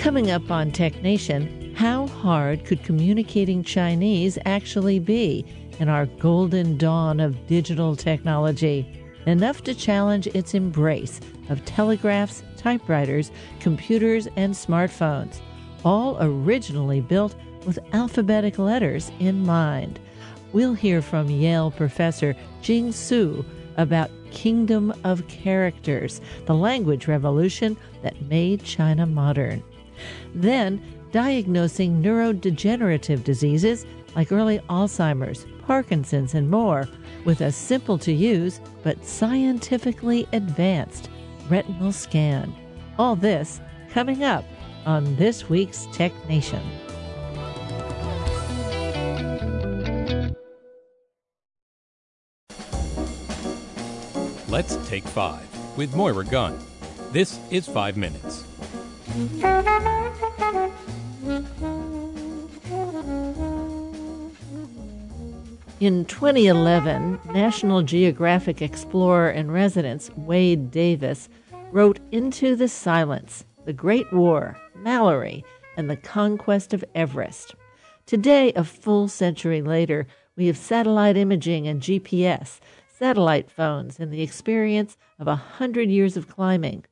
Coming up on Tech Nation, how hard could communicating Chinese actually be in our golden dawn of digital technology? Enough to challenge its embrace of telegraphs, typewriters, computers, and smartphones, all originally built with alphabetic letters in mind. We'll hear from Yale professor Jing Tsu about Kingdom of Characters, the language revolution that made China modern. Then, diagnosing neurodegenerative diseases like early Alzheimer's, Parkinson's, and more with a simple to use but scientifically advanced retinal scan. All this coming up on this week's Tech Nation. Let's take five with Moira Gunn. This is Five Minutes. In 2011, National Geographic explorer in residence Wade Davis wrote Into the Silence The Great War, Mallory, and the Conquest of Everest. Today, a full century later, we have satellite imaging and GPS satellite phones and the experience of a hundred years of climbing.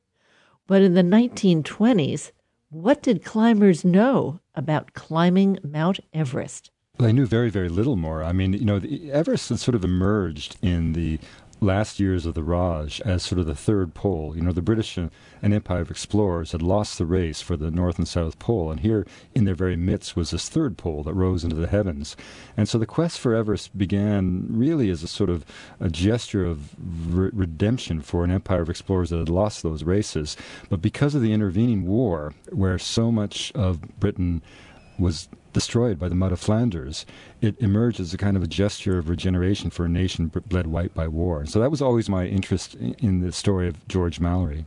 But in the 1920s, what did climbers know about climbing Mount Everest? Well, they knew very, very little more. I mean, you know, Everest had sort of emerged in the last years of the Raj as sort of the third pole. You know, the British and Empire of explorers had lost the race for the North and South Pole, and here in their very midst was this third pole that rose into the heavens. And so the quest for Everest began really as a sort of a gesture of re- redemption for an empire of explorers that had lost those races. But because of the intervening war, where so much of Britain was destroyed by the mud of Flanders, it emerged as a kind of a gesture of regeneration for a nation bled white by war. So that was always my interest in the story of George Mallory.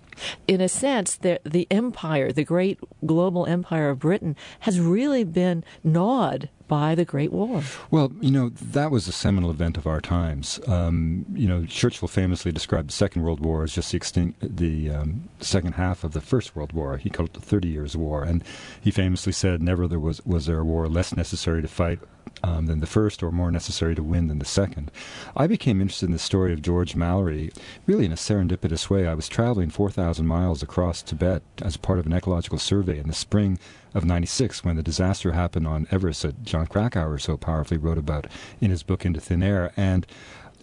In a sense, the, the empire, the great global empire of Britain, has really been gnawed by the Great War. Well, you know, that was a seminal event of our times. Um, you know, Churchill famously described the Second World War as just the, extinct, the um, second half of the First World War. He called it the Thirty Years' War. And he famously said, never there was, was there a war less necessary to fight um, than the first or more necessary to win than the second. I became interested in the story of George Mallory really in a serendipitous way. I was traveling 4,000 miles across Tibet as part of an ecological survey in the spring of 96 when the disaster happened on Everest that Jon Krakauer so powerfully wrote about in his book Into Thin Air. And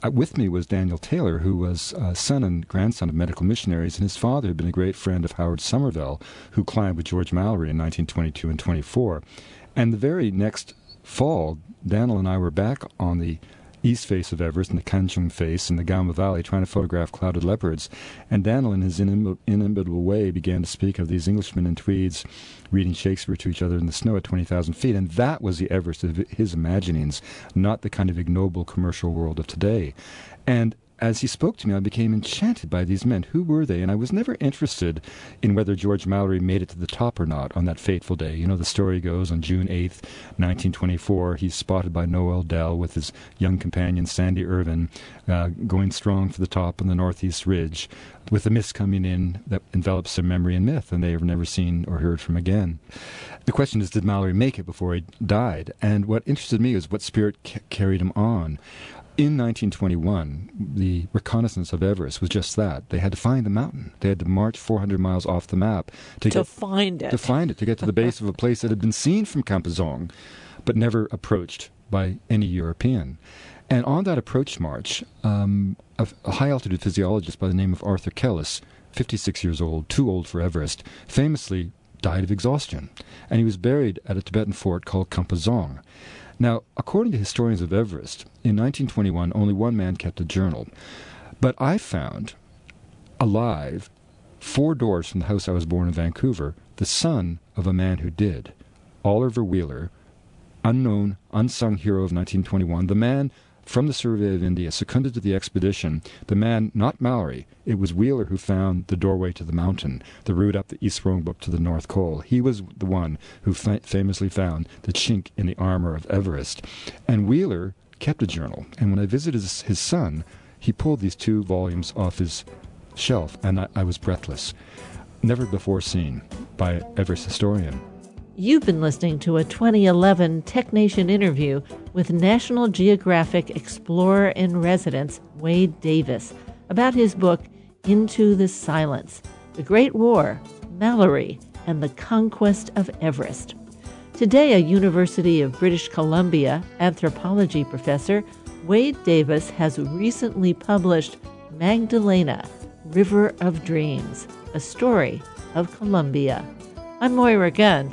uh, with me was Daniel Taylor, who was uh, son and grandson of medical missionaries, and his father had been a great friend of Howard Somerville, who climbed with George Mallory in 1922 and 24. And the very next fall, Daniel and I were back on the east face of Everest and the Kangshung face in the Kama Valley trying to photograph clouded leopards. And Daniel, in his inimitable way, began to speak of these Englishmen in tweeds reading Shakespeare to each other in the snow at 20,000 feet. And that was the Everest of his imaginings, not the kind of ignoble commercial world of today. And as he spoke to me, I became enchanted by these men. Who were they? And I was never interested in whether George Mallory made it to the top or not on that fateful day. You know, the story goes on June 8th, 1924, he's spotted by Noel Odell with his young companion Sandy Irvine uh, going strong for the top on the northeast ridge with a mist coming in that envelops their memory and myth, and they are never seen or heard from again. The question is, did Mallory make it before he died? And what interested me was what spirit ca- carried him on in 1921, the reconnaissance of Everest was just that. They had to find the mountain. They had to march 400 miles off the map to, to get, find it. To find it, to get to the base of a place that had been seen from Kampa Dzong, but never approached by any European. And on that approach march, um, a, a high altitude physiologist by the name of Arthur Kellas, 56 years old, too old for Everest, famously died of exhaustion. And he was buried at a Tibetan fort called Kampa Dzong. Now, according to historians of Everest, in 1921, only one man kept a journal. But I found alive, four doors from the house I was born in Vancouver, the son of a man who did. Oliver Wheeler, unknown, unsung hero of 1921, the man from the Survey of India, seconded to the expedition, the man, not Mallory, it was Wheeler who found the doorway to the mountain, the route up the East Rongbuk to the North Col. He was the one who fa- famously found the chink in the armor of Everest. And Wheeler kept a journal, and when I visited his, his son, he pulled these two volumes off his shelf, and I, I was breathless. never before seen by Everest historian. You've been listening to a 2011 TechNation interview with National Geographic Explorer in Residence Wade Davis about his book Into the Silence The Great War, Mallory, and the Conquest of Everest. Today, a University of British Columbia anthropology professor, Wade Davis has recently published Magdalena, River of Dreams, a story of Colombia. I'm Moira Gunn.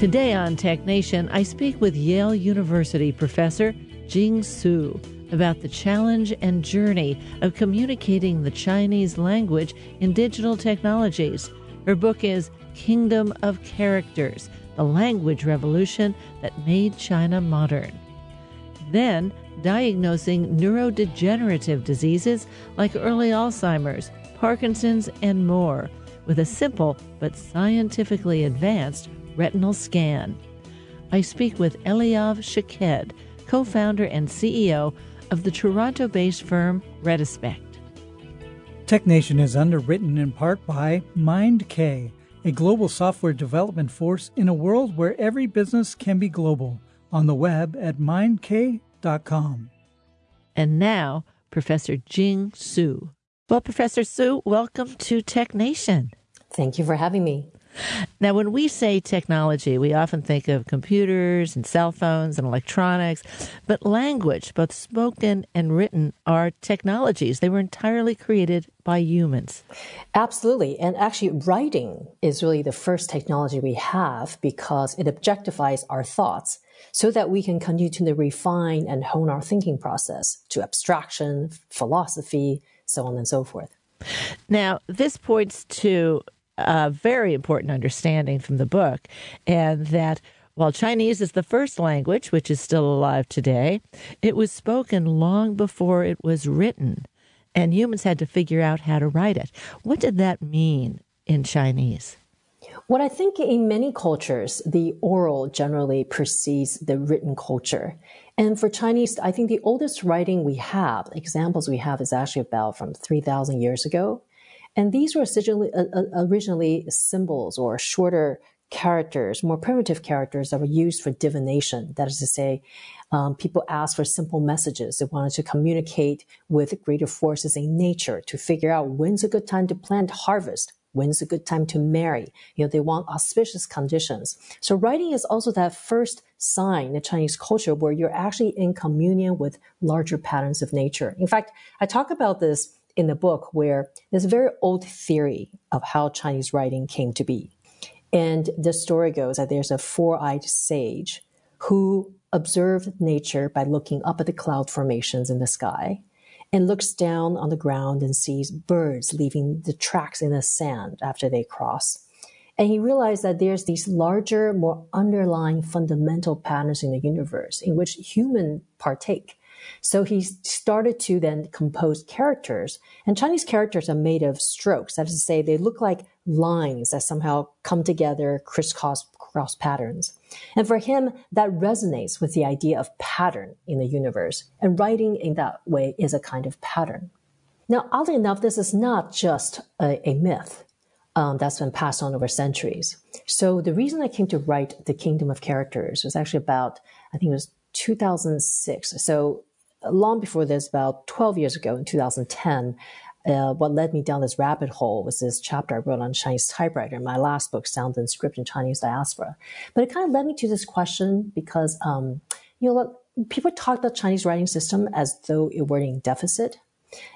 Today on Tech Nation, I speak with Yale University professor Jing Tsu about the challenge and journey of communicating the Chinese language in digital technologies. Her book is Kingdom of Characters The Language Revolution That Made China Modern. Then, diagnosing neurodegenerative diseases like early Alzheimer's, Parkinson's, and more with a simple but scientifically advanced retinal scan. I speak with Eliav Shaked, co founder and CEO of the Toronto based firm RetiSpec. TechNation is underwritten in part by MindK, a global software development force in a world where every business can be global. On the web at mindk.com. And now, Professor Jing Tsu. Well, Professor Tsu, welcome to TechNation. Thank you for having me. Now, when we say technology, we often think of computers and cell phones and electronics, but language, both spoken and written, are technologies. They were entirely created by humans. Absolutely. And actually, writing is really the first technology we have because it objectifies our thoughts so that we can continue to refine and hone our thinking process to abstraction, philosophy, so on and so forth. Now, this points to a very important understanding from the book, and that while Chinese is the first language, which is still alive today, it was spoken long before it was written, and humans had to figure out how to write it. What did that mean in Chinese? What I think in many cultures, the oral generally precedes the written culture. And for Chinese, I think the oldest writing we have, examples we have, is actually about from 3,000 years ago. And these were originally, uh, uh, originally symbols or shorter characters, more primitive characters that were used for divination. That is to say, um, people asked for simple messages. They wanted to communicate with greater forces in nature to figure out when's a good time to plant harvest, when's a good time to marry. You know, they want auspicious conditions. So writing is also that first sign in Chinese culture where you're actually in communion with larger patterns of nature. In fact, I talk about this in the book where there's a very old theory of how Chinese writing came to be. And the story goes that there's a four eyed sage who observed nature by looking up at the cloud formations in the sky and looks down on the ground and sees birds leaving the tracks in the sand after they cross. And he realized that there's these larger, more underlying fundamental patterns in the universe in which humans partake. So he started to then compose characters. And Chinese characters are made of strokes. That is to say, they look like lines that somehow come together, crisscross cross patterns. And for him, that resonates with the idea of pattern in the universe. And writing in that way is a kind of pattern. Now, oddly enough, this is not just a, a myth. Um, that's been passed on over centuries. So the reason I came to write The Kingdom of Characters was actually about, I think it was 2006. So long before this, about 12 years ago in 2010, uh, what led me down this rabbit hole was this chapter I wrote on Chinese typewriter, in my last book, Sound and Script in Chinese Diaspora. But it kind of led me to this question because, um, you know, look, people talk about Chinese writing system as though it were in deficit.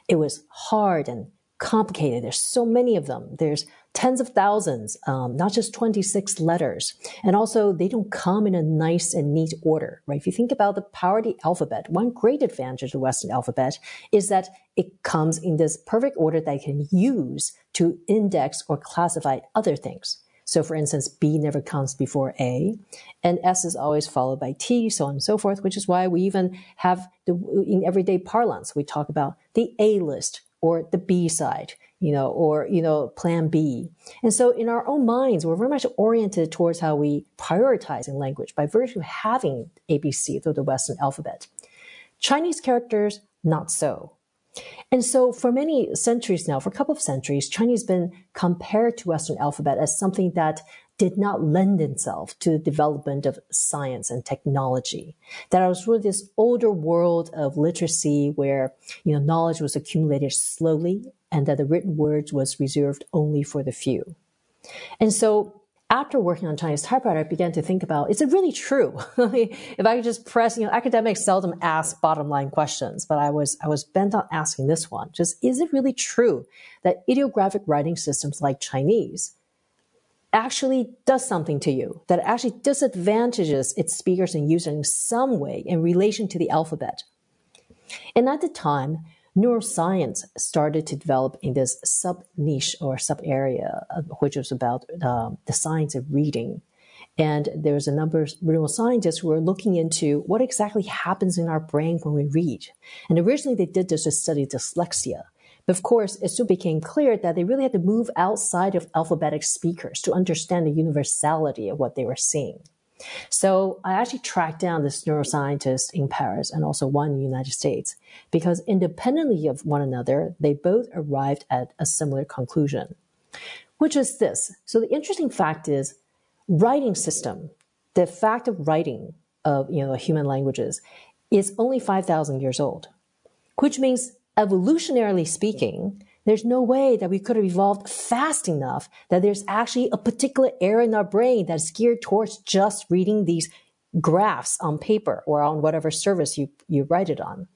It was hard and complicated. There's so many of them. There's tens of thousands, um, not just 26 letters. And also, they don't come in a nice and neat order, right? If you think about the power of the alphabet, one great advantage of the Western alphabet is that it comes in this perfect order that you can use to index or classify other things. So, for instance, B never comes before A, and S is always followed by T, so on and so forth, which is why we even have the, in everyday parlance, we talk about the A list or the B side, you know, or, you know, plan B. And so in our own minds, we're very much oriented towards how we prioritize in language by virtue of having ABC through the Western alphabet. Chinese characters, not so. And so for many centuries now, for a couple of centuries, Chinese has been compared to Western alphabet as something that did not lend itself to the development of science and technology. That was really this older world of literacy where, you know, knowledge was accumulated slowly and that the written words was reserved only for the few. And so after working on Chinese typewriter, I began to think about, is it really true? if I could just press, you know, academics seldom ask bottom line questions, but I was, I was bent on asking this one. Just, is it really true that ideographic writing systems like Chinese actually does something to you, that actually disadvantages its speakers and users in some way in relation to the alphabet. And at the time, neuroscience started to develop in this sub niche or sub area, which was about um, the science of reading. And there was a number of neuroscientists who were looking into what exactly happens in our brain when we read. And originally they did this to study dyslexia. Of course, it soon became clear that they really had to move outside of alphabetic speakers to understand the universality of what they were seeing. So I actually tracked down this neuroscientist in Paris and also one in the United States because independently of one another, they both arrived at a similar conclusion, which is this. So the interesting fact is writing system, the fact of writing of, you know, human languages is only 5,000 years old, which means evolutionarily speaking, there's no way that we could have evolved fast enough that there's actually a particular area in our brain that's geared towards just reading these graphs on paper or on whatever service you, you write it on.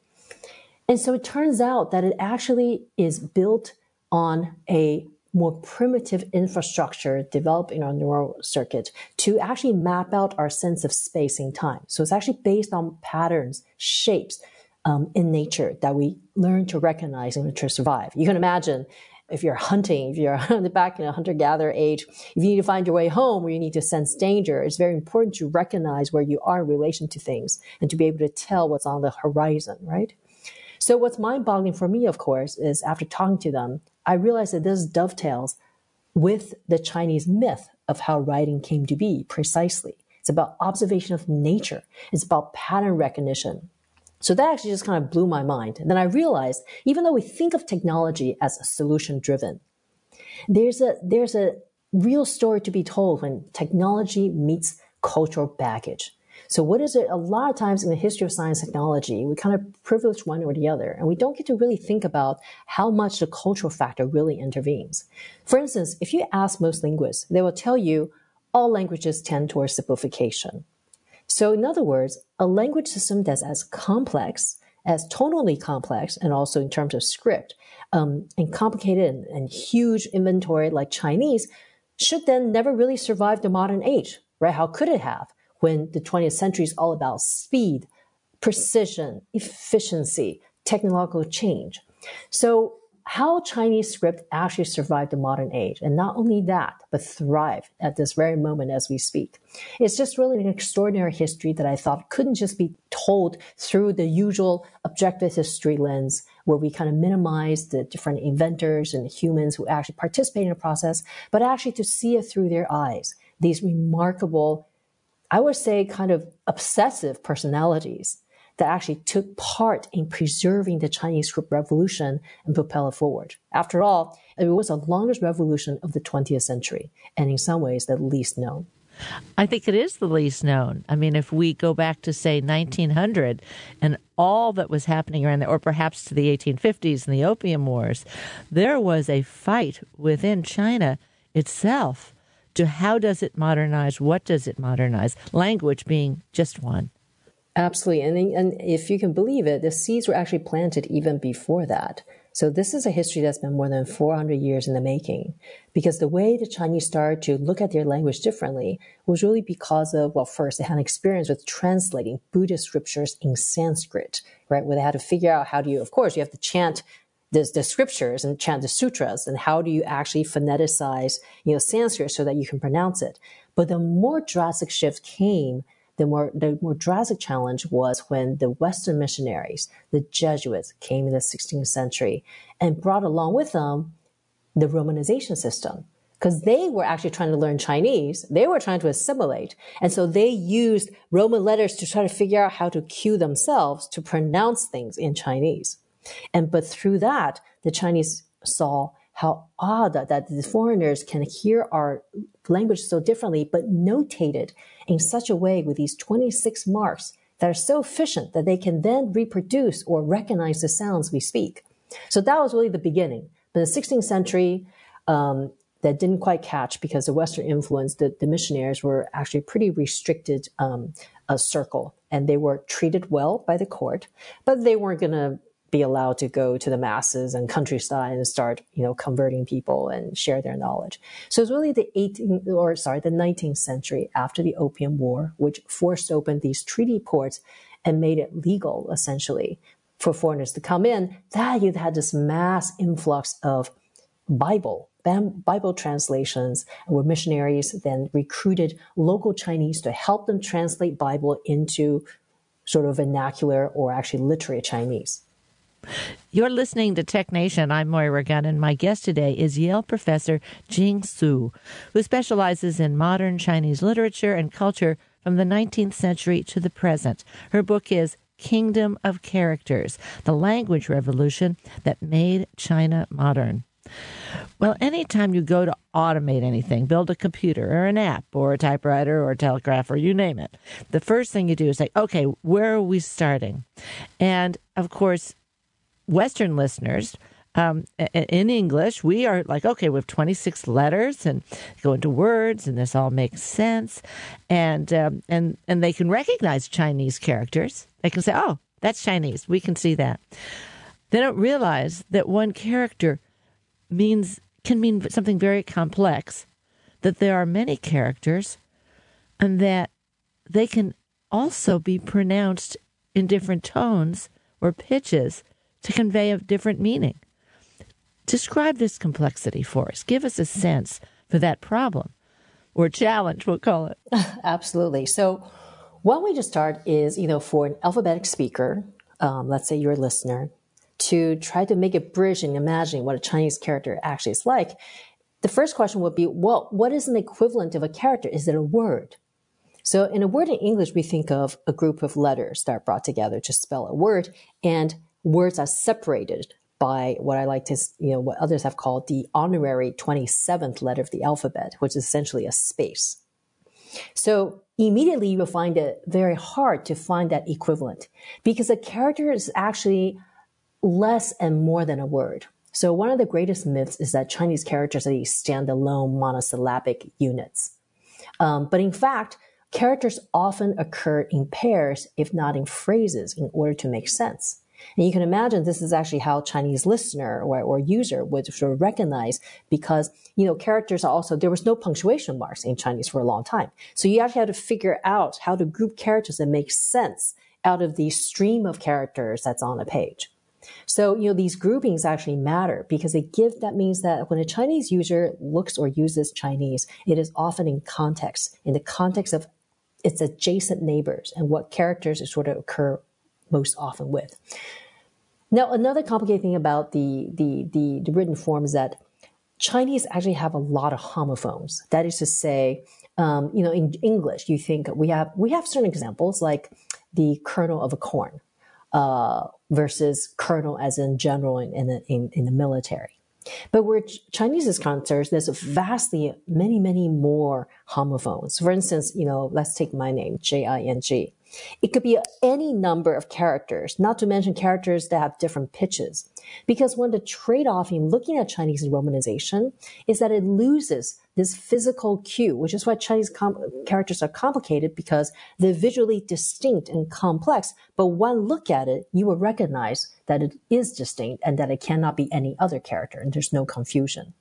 And so it turns out that it actually is built on a more primitive infrastructure developed in our neural circuit to actually map out our sense of space and time. So it's actually based on patterns, shapes, um, in nature that we learn to recognize in order to survive. You can imagine if you're hunting, if you're back in a hunter gatherer age, if you need to find your way home where you need to sense danger, it's very important to recognize where you are in relation to things and to be able to tell what's on the horizon, right? So what's mind boggling for me, of course, is after talking to them, I realized that this dovetails with the Chinese myth of how writing came to be precisely. It's about observation of nature. It's about pattern recognition. So that actually just kind of blew my mind. And then I realized, even though we think of technology as solution driven, there's a, there's a real story to be told when technology meets cultural baggage. So what is it? A lot of times in the history of science technology, we kind of privilege one or the other, and we don't get to really think about how much the cultural factor really intervenes. For instance, if you ask most linguists, they will tell you all languages tend towards simplification. So in other words, a language system that's as complex, as tonally complex, and also in terms of script, um, and complicated and, and huge inventory like Chinese, should then never really survive the modern age, right? How could it have when the 20th century is all about speed, precision, efficiency, technological change? So how Chinese script actually survived the modern age. And not only that, but thrive at this very moment as we speak. It's just really an extraordinary history that I thought couldn't just be told through the usual objective history lens where we kind of minimize the different inventors and humans who actually participate in the process, but actually to see it through their eyes. These remarkable, I would say kind of obsessive personalities that actually took part in preserving the Chinese revolution and propel it forward. After all, it was the longest revolution of the 20th century, and in some ways, the least known. I think it is the least known. I mean, if we go back to, say, 1900 and all that was happening around there, or perhaps to the 1850s and the Opium Wars, there was a fight within China itself to how does it modernize, what does it modernize, language being just one. Absolutely. And, and if you can believe it, the seeds were actually planted even before that. So this is a history that's been more than 400 years in the making because the way the Chinese started to look at their language differently was really because of, well, first they had an experience with translating Buddhist scriptures in Sanskrit, right? Where they had to figure out how do you, of course, you have to chant the, the scriptures and chant the sutras and how do you actually phoneticize, you know, Sanskrit so that you can pronounce it. But the more drastic shift came the more the more drastic challenge was when the Western missionaries, the Jesuits, came in the 16th century and brought along with them the Romanization system. Because they were actually trying to learn Chinese. They were trying to assimilate. And so they used Roman letters to try to figure out how to cue themselves to pronounce things in Chinese. And but through that, the Chinese saw how odd that, that the foreigners can hear our language so differently, but notated in such a way with these 26 marks that are so efficient that they can then reproduce or recognize the sounds we speak. So that was really the beginning. But in the 16th century, um, that didn't quite catch because the Western influence, the, the missionaries were actually pretty restricted um, a circle and they were treated well by the court, but they weren't going to be allowed to go to the masses and countryside and start, you know, converting people and share their knowledge. So it's really the 18th or sorry, the 19th century after the Opium War, which forced open these treaty ports and made it legal essentially for foreigners to come in. That you had this mass influx of Bible, Bible translations, where missionaries then recruited local Chinese to help them translate Bible into sort of vernacular or actually literary Chinese. You're listening to Tech Nation. I'm Moira Gunn, and my guest today is Yale professor Jing Tsu, who specializes in modern Chinese literature and culture from the 19th century to the present. Her book is Kingdom of Characters The Language Revolution That Made China Modern. Well, anytime you go to automate anything, build a computer or an app or a typewriter or a telegraph or you name it, the first thing you do is say, okay, where are we starting? And of course, Western listeners, um, in English, we are like, okay, we have 26 letters and go into words, and this all makes sense, and um, and and they can recognize Chinese characters. They can say, oh, that's Chinese. We can see that. They don't realize that one character means can mean something very complex. That there are many characters, and that they can also be pronounced in different tones or pitches to convey a different meaning. Describe this complexity for us. Give us a sense for that problem or challenge, we'll call it. Absolutely. So, one way to start is, you know, for an alphabetic speaker, um, let's say you're a listener, to try to make a bridge and imagine what a Chinese character actually is like. The first question would be, well, what is an equivalent of a character? Is it a word? So in a word in English, we think of a group of letters that are brought together to spell a word. And words are separated by what I like to, you know, what others have called the honorary 27th letter of the alphabet, which is essentially a space. So immediately you will find it very hard to find that equivalent because a character is actually less and more than a word. So one of the greatest myths is that Chinese characters are these standalone monosyllabic units. Um, but in fact, characters often occur in pairs, if not in phrases, in order to make sense. And you can imagine this is actually how Chinese listener or, or user would sort of recognize because, you know, characters are also, there was no punctuation marks in Chinese for a long time. So you actually have to figure out how to group characters that make sense out of the stream of characters that's on a page. So, you know, these groupings actually matter because they give, that means that when a Chinese user looks or uses Chinese, it is often in context, in the context of its adjacent neighbors and what characters sort of occur most often with. Now, another complicated thing about the, the, the, the written form is that Chinese actually have a lot of homophones. That is to say, um, you know, in English, you think we have we have certain examples like the kernel of a corn uh, versus colonel as in general in, in, in, in the military. But where Chinese is concerned, there's vastly many, many more homophones. For instance, you know, let's take my name, J-I-N-G. It could be any number of characters, not to mention characters that have different pitches. Because one of the trade off in looking at Chinese romanization is that it loses this physical cue, which is why Chinese characters are complicated because they're visually distinct and complex. But one look at it, you will recognize that it is distinct and that it cannot be any other character, and there's no confusion.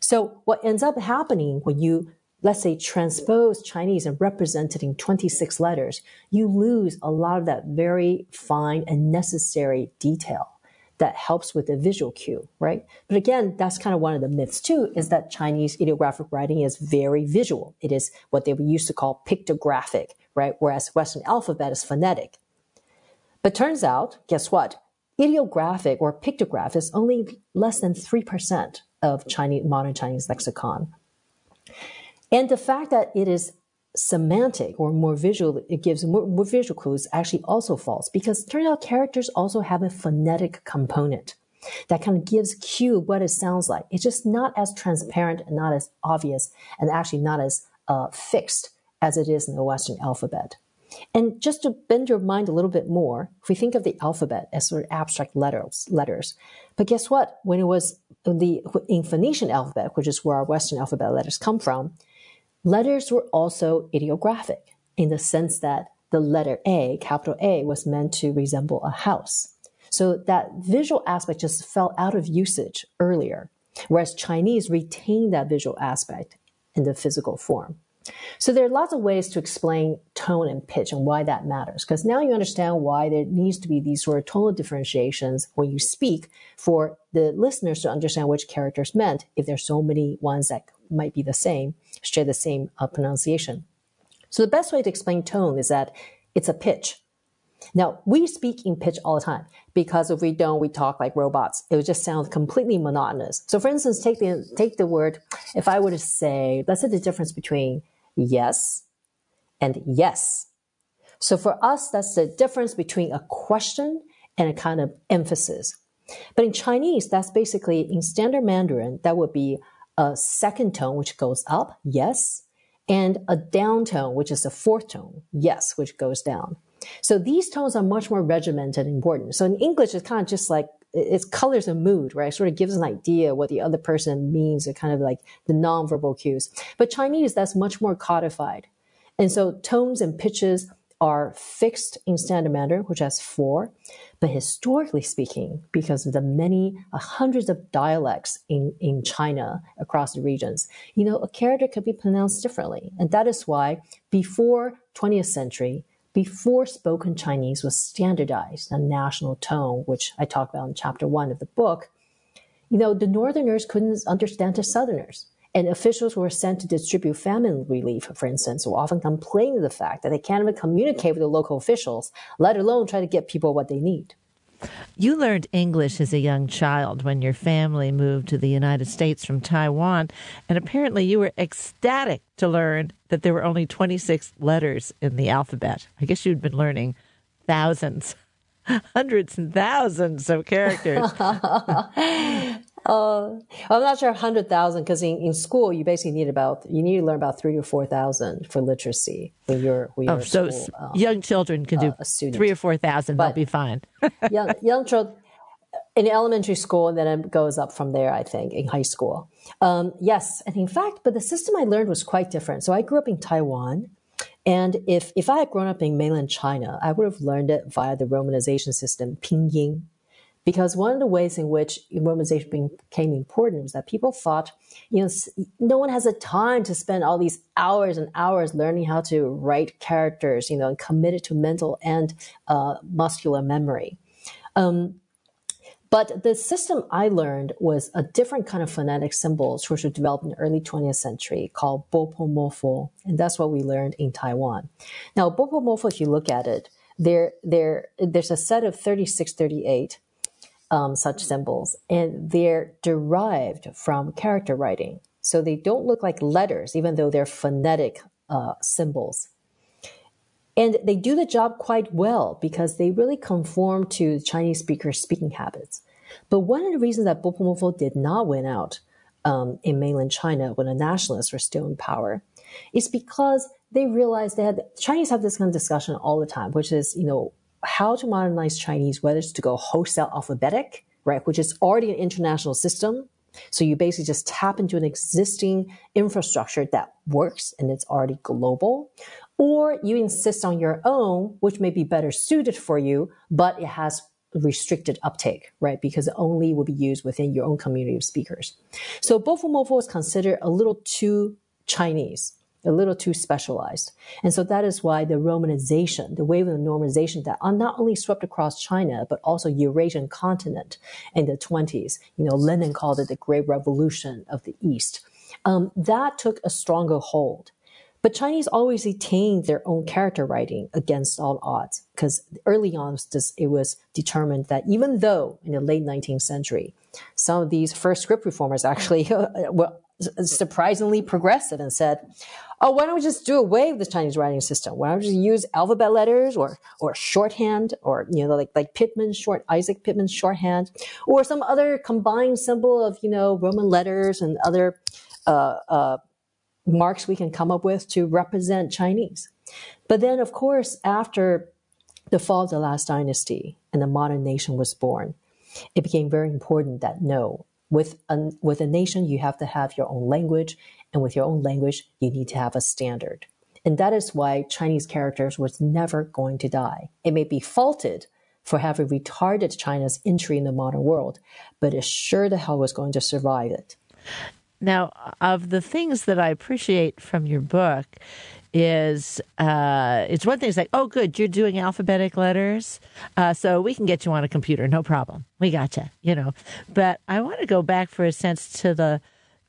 So what ends up happening when you let's say transpose Chinese and represent it in 26 letters, you lose a lot of that very fine and necessary detail that helps with the visual cue, right? But again, that's kind of one of the myths too, is that Chinese ideographic writing is very visual. It is what they used to call pictographic, right? Whereas Western alphabet is phonetic. But turns out, guess what? Ideographic or pictograph is only less than 3% of Chinese, modern Chinese lexicon. And the fact that it is semantic or more visual, it gives more, more visual clues actually also false because it turns out characters also have a phonetic component that kind of gives cue what it sounds like. It's just not as transparent and not as obvious and actually not as uh, fixed as it is in the Western alphabet. And just to bend your mind a little bit more, if we think of the alphabet as sort of abstract letters, letters, but guess what? When it was the in Phoenician alphabet, which is where our Western alphabet letters come from, Letters were also ideographic in the sense that the letter A, capital A, was meant to resemble a house. So that visual aspect just fell out of usage earlier, whereas Chinese retained that visual aspect in the physical form. So there are lots of ways to explain tone and pitch and why that matters. Because now you understand why there needs to be these sort of tonal differentiations when you speak for the listeners to understand which characters meant if there's so many ones that might be the same, share the same uh, pronunciation. So the best way to explain tone is that it's a pitch. Now, we speak in pitch all the time because if we don't, we talk like robots. It would just sound completely monotonous. So for instance, take the, take the word, if I were to say, let's say the difference between yes and yes. So for us, that's the difference between a question and a kind of emphasis. But in Chinese, that's basically in standard Mandarin, that would be a second tone, which goes up, yes, and a down tone, which is the fourth tone, yes, which goes down. So these tones are much more regimented and important. So in English, it's kind of just like it's colors and mood, right? Sort of gives an idea what the other person means, or kind of like the nonverbal cues. But Chinese, that's much more codified. And so tones and pitches are fixed in standard Mandarin, which has four. But historically speaking, because of the many uh, hundreds of dialects in, in China across the regions, you know, a character could be pronounced differently. And that is why before 20th century, before spoken Chinese was standardized, a national tone, which I talk about in chapter one of the book, you know, the Northerners couldn't understand the Southerners. And officials who were sent to distribute famine relief, for instance, will often complain of the fact that they can't even communicate with the local officials, let alone try to get people what they need. You learned English as a young child when your family moved to the United States from Taiwan, and apparently you were ecstatic to learn that there were only 26 letters in the alphabet. I guess you'd been learning thousands, hundreds and thousands of characters. Uh, I'm not sure 100,000 because in, in school you basically need about you need to learn about three or four thousand for literacy when you're when you're oh, so school, um, young children can do uh, three or four thousand. They'll be fine. young young children in elementary school, and then it goes up from there. I think in high school. Um, yes, and in fact, but the system I learned was quite different. So I grew up in Taiwan. And if, if I had grown up in mainland China, I would have learned it via the romanization system, pinyin, because one of the ways in which romanization became important was that people thought, you know, no one has the time to spend all these hours and hours learning how to write characters, you know, and committed to mental and uh, muscular memory. Um, but the system I learned was a different kind of phonetic symbols, which were developed in the early 20th century called bopomofo. And that's what we learned in Taiwan. Now, bopomofo, if you look at it, there, there, there's a set of 36, 38 um, such symbols, and they're derived from character writing. So they don't look like letters, even though they're phonetic uh, symbols. And they do the job quite well because they really conform to Chinese speakers' speaking habits. But one of the reasons that Bopomofo did not win out um, in mainland China when the nationalists were still in power is because they realized that Chinese have this kind of discussion all the time, which is, you know, how to modernize Chinese, whether it's to go wholesale alphabetic, right, which is already an international system. So you basically just tap into an existing infrastructure that works and it's already global. Or you insist on your own, which may be better suited for you, but it has restricted uptake, right? Because it only will be used within your own community of speakers. So Bopomofo is considered a little too Chinese, a little too specialized. And so that is why the Romanization, the wave of normalization that not only swept across China, but also Eurasian continent in the 20s. You know, Lenin called it the Great Revolution of the East. Um, that took a stronger hold. But Chinese always retained their own character writing against all odds, because early on it was determined that even though in the late 19th century, some of these first script reformers actually were surprisingly progressive and said, "Oh, why don't we just do away with the Chinese writing system? Why don't we just use alphabet letters or or shorthand or you know like like Pitman short Isaac Pitman's shorthand or some other combined symbol of you know Roman letters and other uh, uh, marks we can come up with to represent Chinese. But then, of course, after the fall of the last dynasty and the modern nation was born, it became very important that no, with a, with a nation, you have to have your own language, and with your own language, you need to have a standard. And that is why Chinese characters was never going to die. It may be faulted for having retarded China's entry in the modern world, but it sure the hell was going to survive it. Now, of the things that I appreciate from your book, is uh, it's one thing. It's like, oh, good, you're doing alphabetic letters, uh, so we can get you on a computer, no problem. We got you, you know. But I want to go back for a sense to the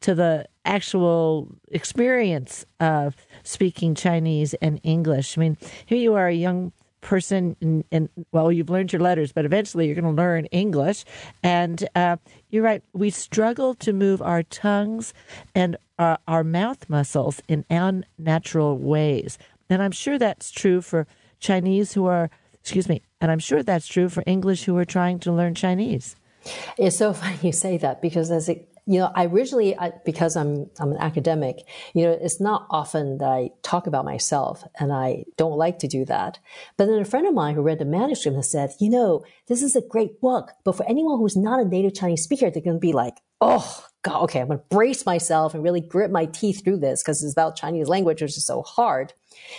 to the actual experience of speaking Chinese and English. I mean, here you are, a young person and, well you've learned your letters but eventually you're going to learn english. And uh, you're right we struggle to move our tongues and uh, our mouth muscles in unnatural ways. And i'm sure that's true for chinese who are excuse me and i'm sure that's true for english who are trying to learn chinese. It's so funny you say that because as it you know, I originally, I, because I'm, I'm an academic, you know, it's not often that I talk about myself and I don't like to do that. But then a friend of mine who read the manuscript and said, you know, this is a great book, but for anyone who's not a native Chinese speaker, they're going to be like, oh, God, okay, I'm going to brace myself and really grit my teeth through this because it's about Chinese language, which is so hard.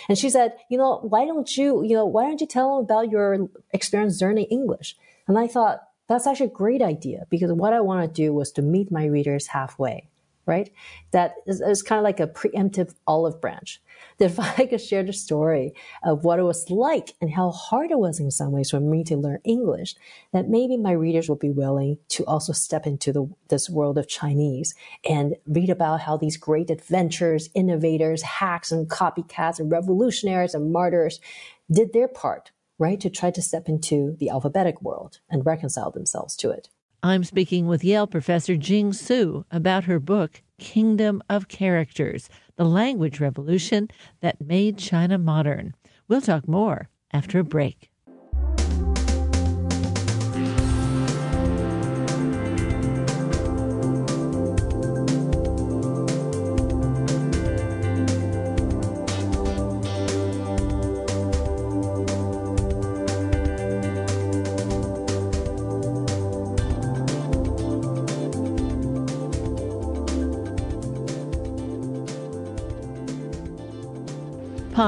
And she said, you know, why don't you, you know, why don't you tell them about your experience learning English? And I thought, that's actually a great idea because what I want to do was to meet my readers halfway, right? That is, is kind of like a preemptive olive branch. That if I could share the story of what it was like and how hard it was in some ways for me to learn English, that maybe my readers will be willing to also step into the, this world of Chinese and read about how these great adventurers, innovators, hacks and copycats and revolutionaries and martyrs did their part right? To try to step into the alphabetic world and reconcile themselves to it. I'm speaking with Yale professor Jing Tsu about her book, Kingdom of Characters The Language Revolution That Made China Modern. We'll talk more after a break.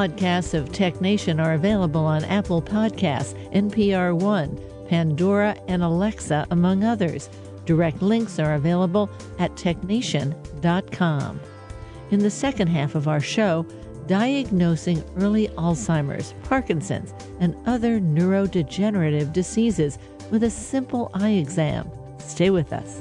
Podcasts of Tech Nation are available on Apple Podcasts, NPR One, Pandora, and Alexa, among others. Direct links are available at technation.com. In the second half of our show, diagnosing early Alzheimer's, Parkinson's, and other neurodegenerative diseases with a simple eye exam. Stay with us.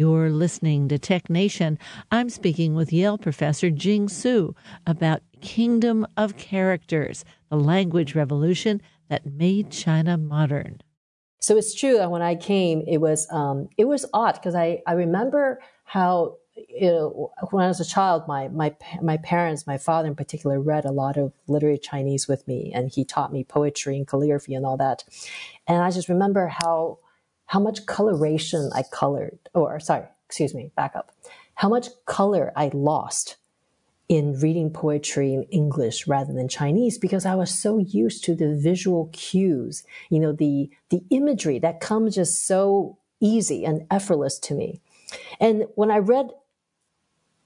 You're listening to Tech Nation. I'm speaking with Yale professor Jing Tsu about Kingdom of Characters, the language revolution that made China modern. So it's true that when I came, it was um, it was odd because I, I remember how you know, when I was a child, my my my parents, my father in particular, read a lot of literary Chinese with me, and he taught me poetry and calligraphy and all that. And I just remember how how much coloration I colored, or sorry, excuse me, back up, how much color I lost in reading poetry in English rather than Chinese because I was so used to the visual cues, you know, the the imagery that comes just so easy and effortless to me. And when I read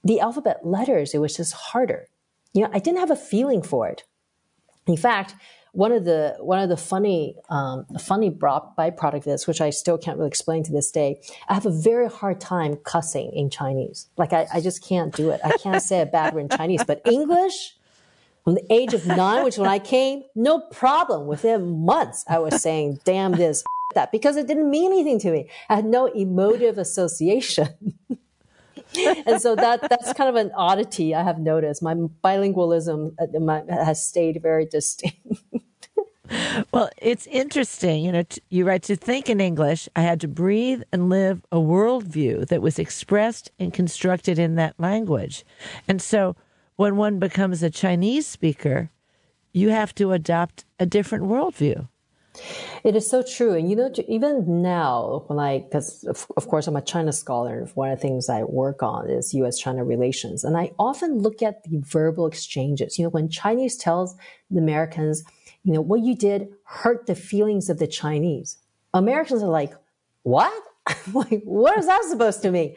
the alphabet letters, it was just harder. You know, I didn't have a feeling for it. In fact, one of the one of the funny um, funny byproduct of this, which I still can't really explain to this day, I have a very hard time cussing in Chinese. Like I, I just can't do it. I can't say a bad word in Chinese, but English. From the age of nine, which when I came, no problem. Within months, I was saying "damn this," that because it didn't mean anything to me. I had no emotive association. and so that that's kind of an oddity I have noticed. My bilingualism uh, has stayed very distinct. well, it's interesting. You know, t- you write to think in English. I had to breathe and live a worldview that was expressed and constructed in that language. And so when one becomes a Chinese speaker, you have to adopt a different worldview. It is so true. And you know, even now, when I, because of, of, course I'm a China scholar, one of the things I work on is US China relations. And I often look at the verbal exchanges. You know, when Chinese tells the Americans, you know, what you did hurt the feelings of the Chinese. Americans are like, what? like, what is that supposed to mean?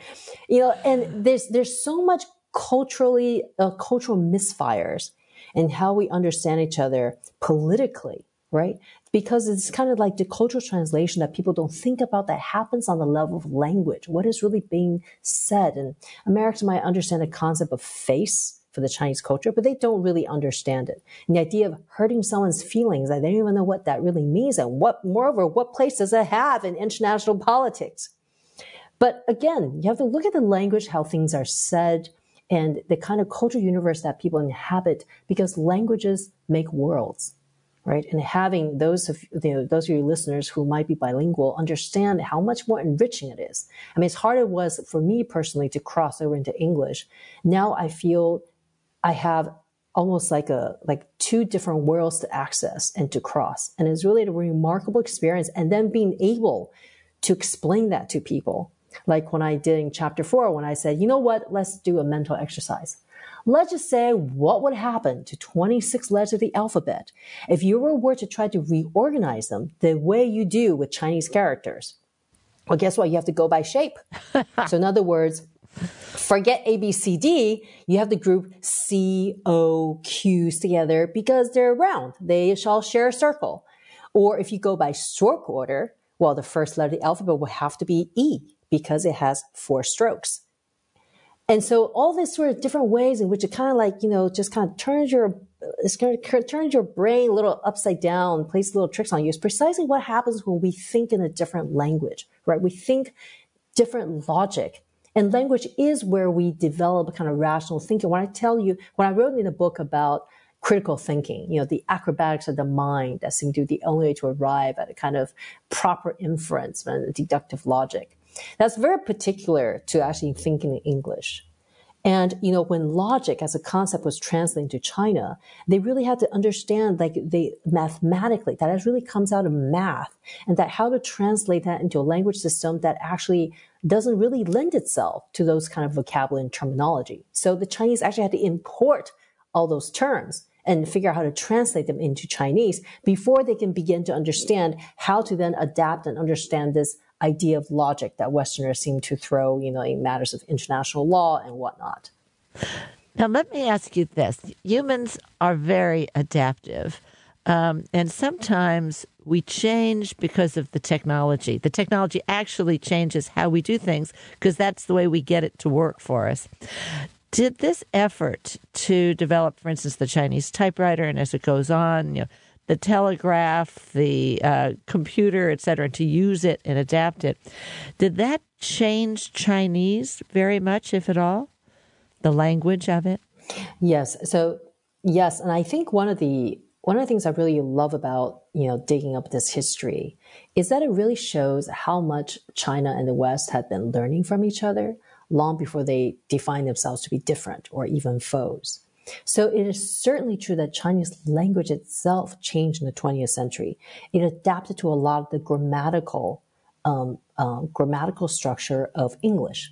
You know, and there's, there's so much culturally, uh, cultural misfires in how we understand each other politically, right? Because it's kind of like the cultural translation that people don't think about that happens on the level of language. What is really being said? And Americans might understand the concept of face, for the Chinese culture, but they don't really understand it. And the idea of hurting someone's feelings, they don't even know what that really means. And what, moreover, what place does it have in international politics? But again, you have to look at the language, how things are said, and the kind of cultural universe that people inhabit, because languages make worlds, right? And having those of you know, those of your listeners who might be bilingual understand how much more enriching it is. I mean, as hard it was for me personally to cross over into English, now I feel I have almost like a like two different worlds to access and to cross. And it's really a remarkable experience. And then being able to explain that to people. Like when i did in chapter four when i said you know what? Let's do a mental exercise. Let's just say what would happen to 26 letters of the alphabet. If you were to try to reorganize them the way you do with chinese characters well guess what? You have to go by shape. So in other words Forget A, B, C, D. You have the group C, O, Q's together because they're round. They shall share a circle. Or if you go by stroke order, well, the first letter of the alphabet will have to be E because it has four strokes. And so all these sort of different ways in which it kind of like, you know, just kind of turns your, it's going to turn your brain a little upside down, plays little tricks on you is precisely what happens when we think in a different language, right? We think different logic and language is where we develop kind of rational thinking. When I tell you, when I wrote in the book about critical thinking, you know, the acrobatics of the mind that seem to be the only way to arrive at a kind of proper inference and deductive logic. That's very particular to actually thinking in English. And, you know, when logic as a concept was translated to China, they really had to understand, like, they mathematically, that it really comes out of math and that how to translate that into a language system that actually doesn't really lend itself to those kind of vocabulary and terminology. So the Chinese actually had to import all those terms and figure out how to translate them into Chinese before they can begin to understand how to then adapt and understand this idea of logic that Westerners seem to throw, you know, in matters of international law and whatnot. Now, let me ask you this humans are very adaptive. Um, and sometimes we change because of the technology. The technology actually changes how we do things because that's the way we get it to work for us. Did this effort to develop, for instance, the Chinese typewriter, and as it goes on, you know, the telegraph, the uh, computer, etc., to use it and adapt it. Did that change Chinese very much, if at all? The language of it? Yes. So, yes. And I think one of the one of the things I really love about, you know, digging up this history is that it really shows how much China and the West had been learning from each other long before they defined themselves to be different or even foes. So it is certainly true that Chinese language itself changed in the 20th century. It adapted to a lot of the grammatical um, uh, grammatical structure of English.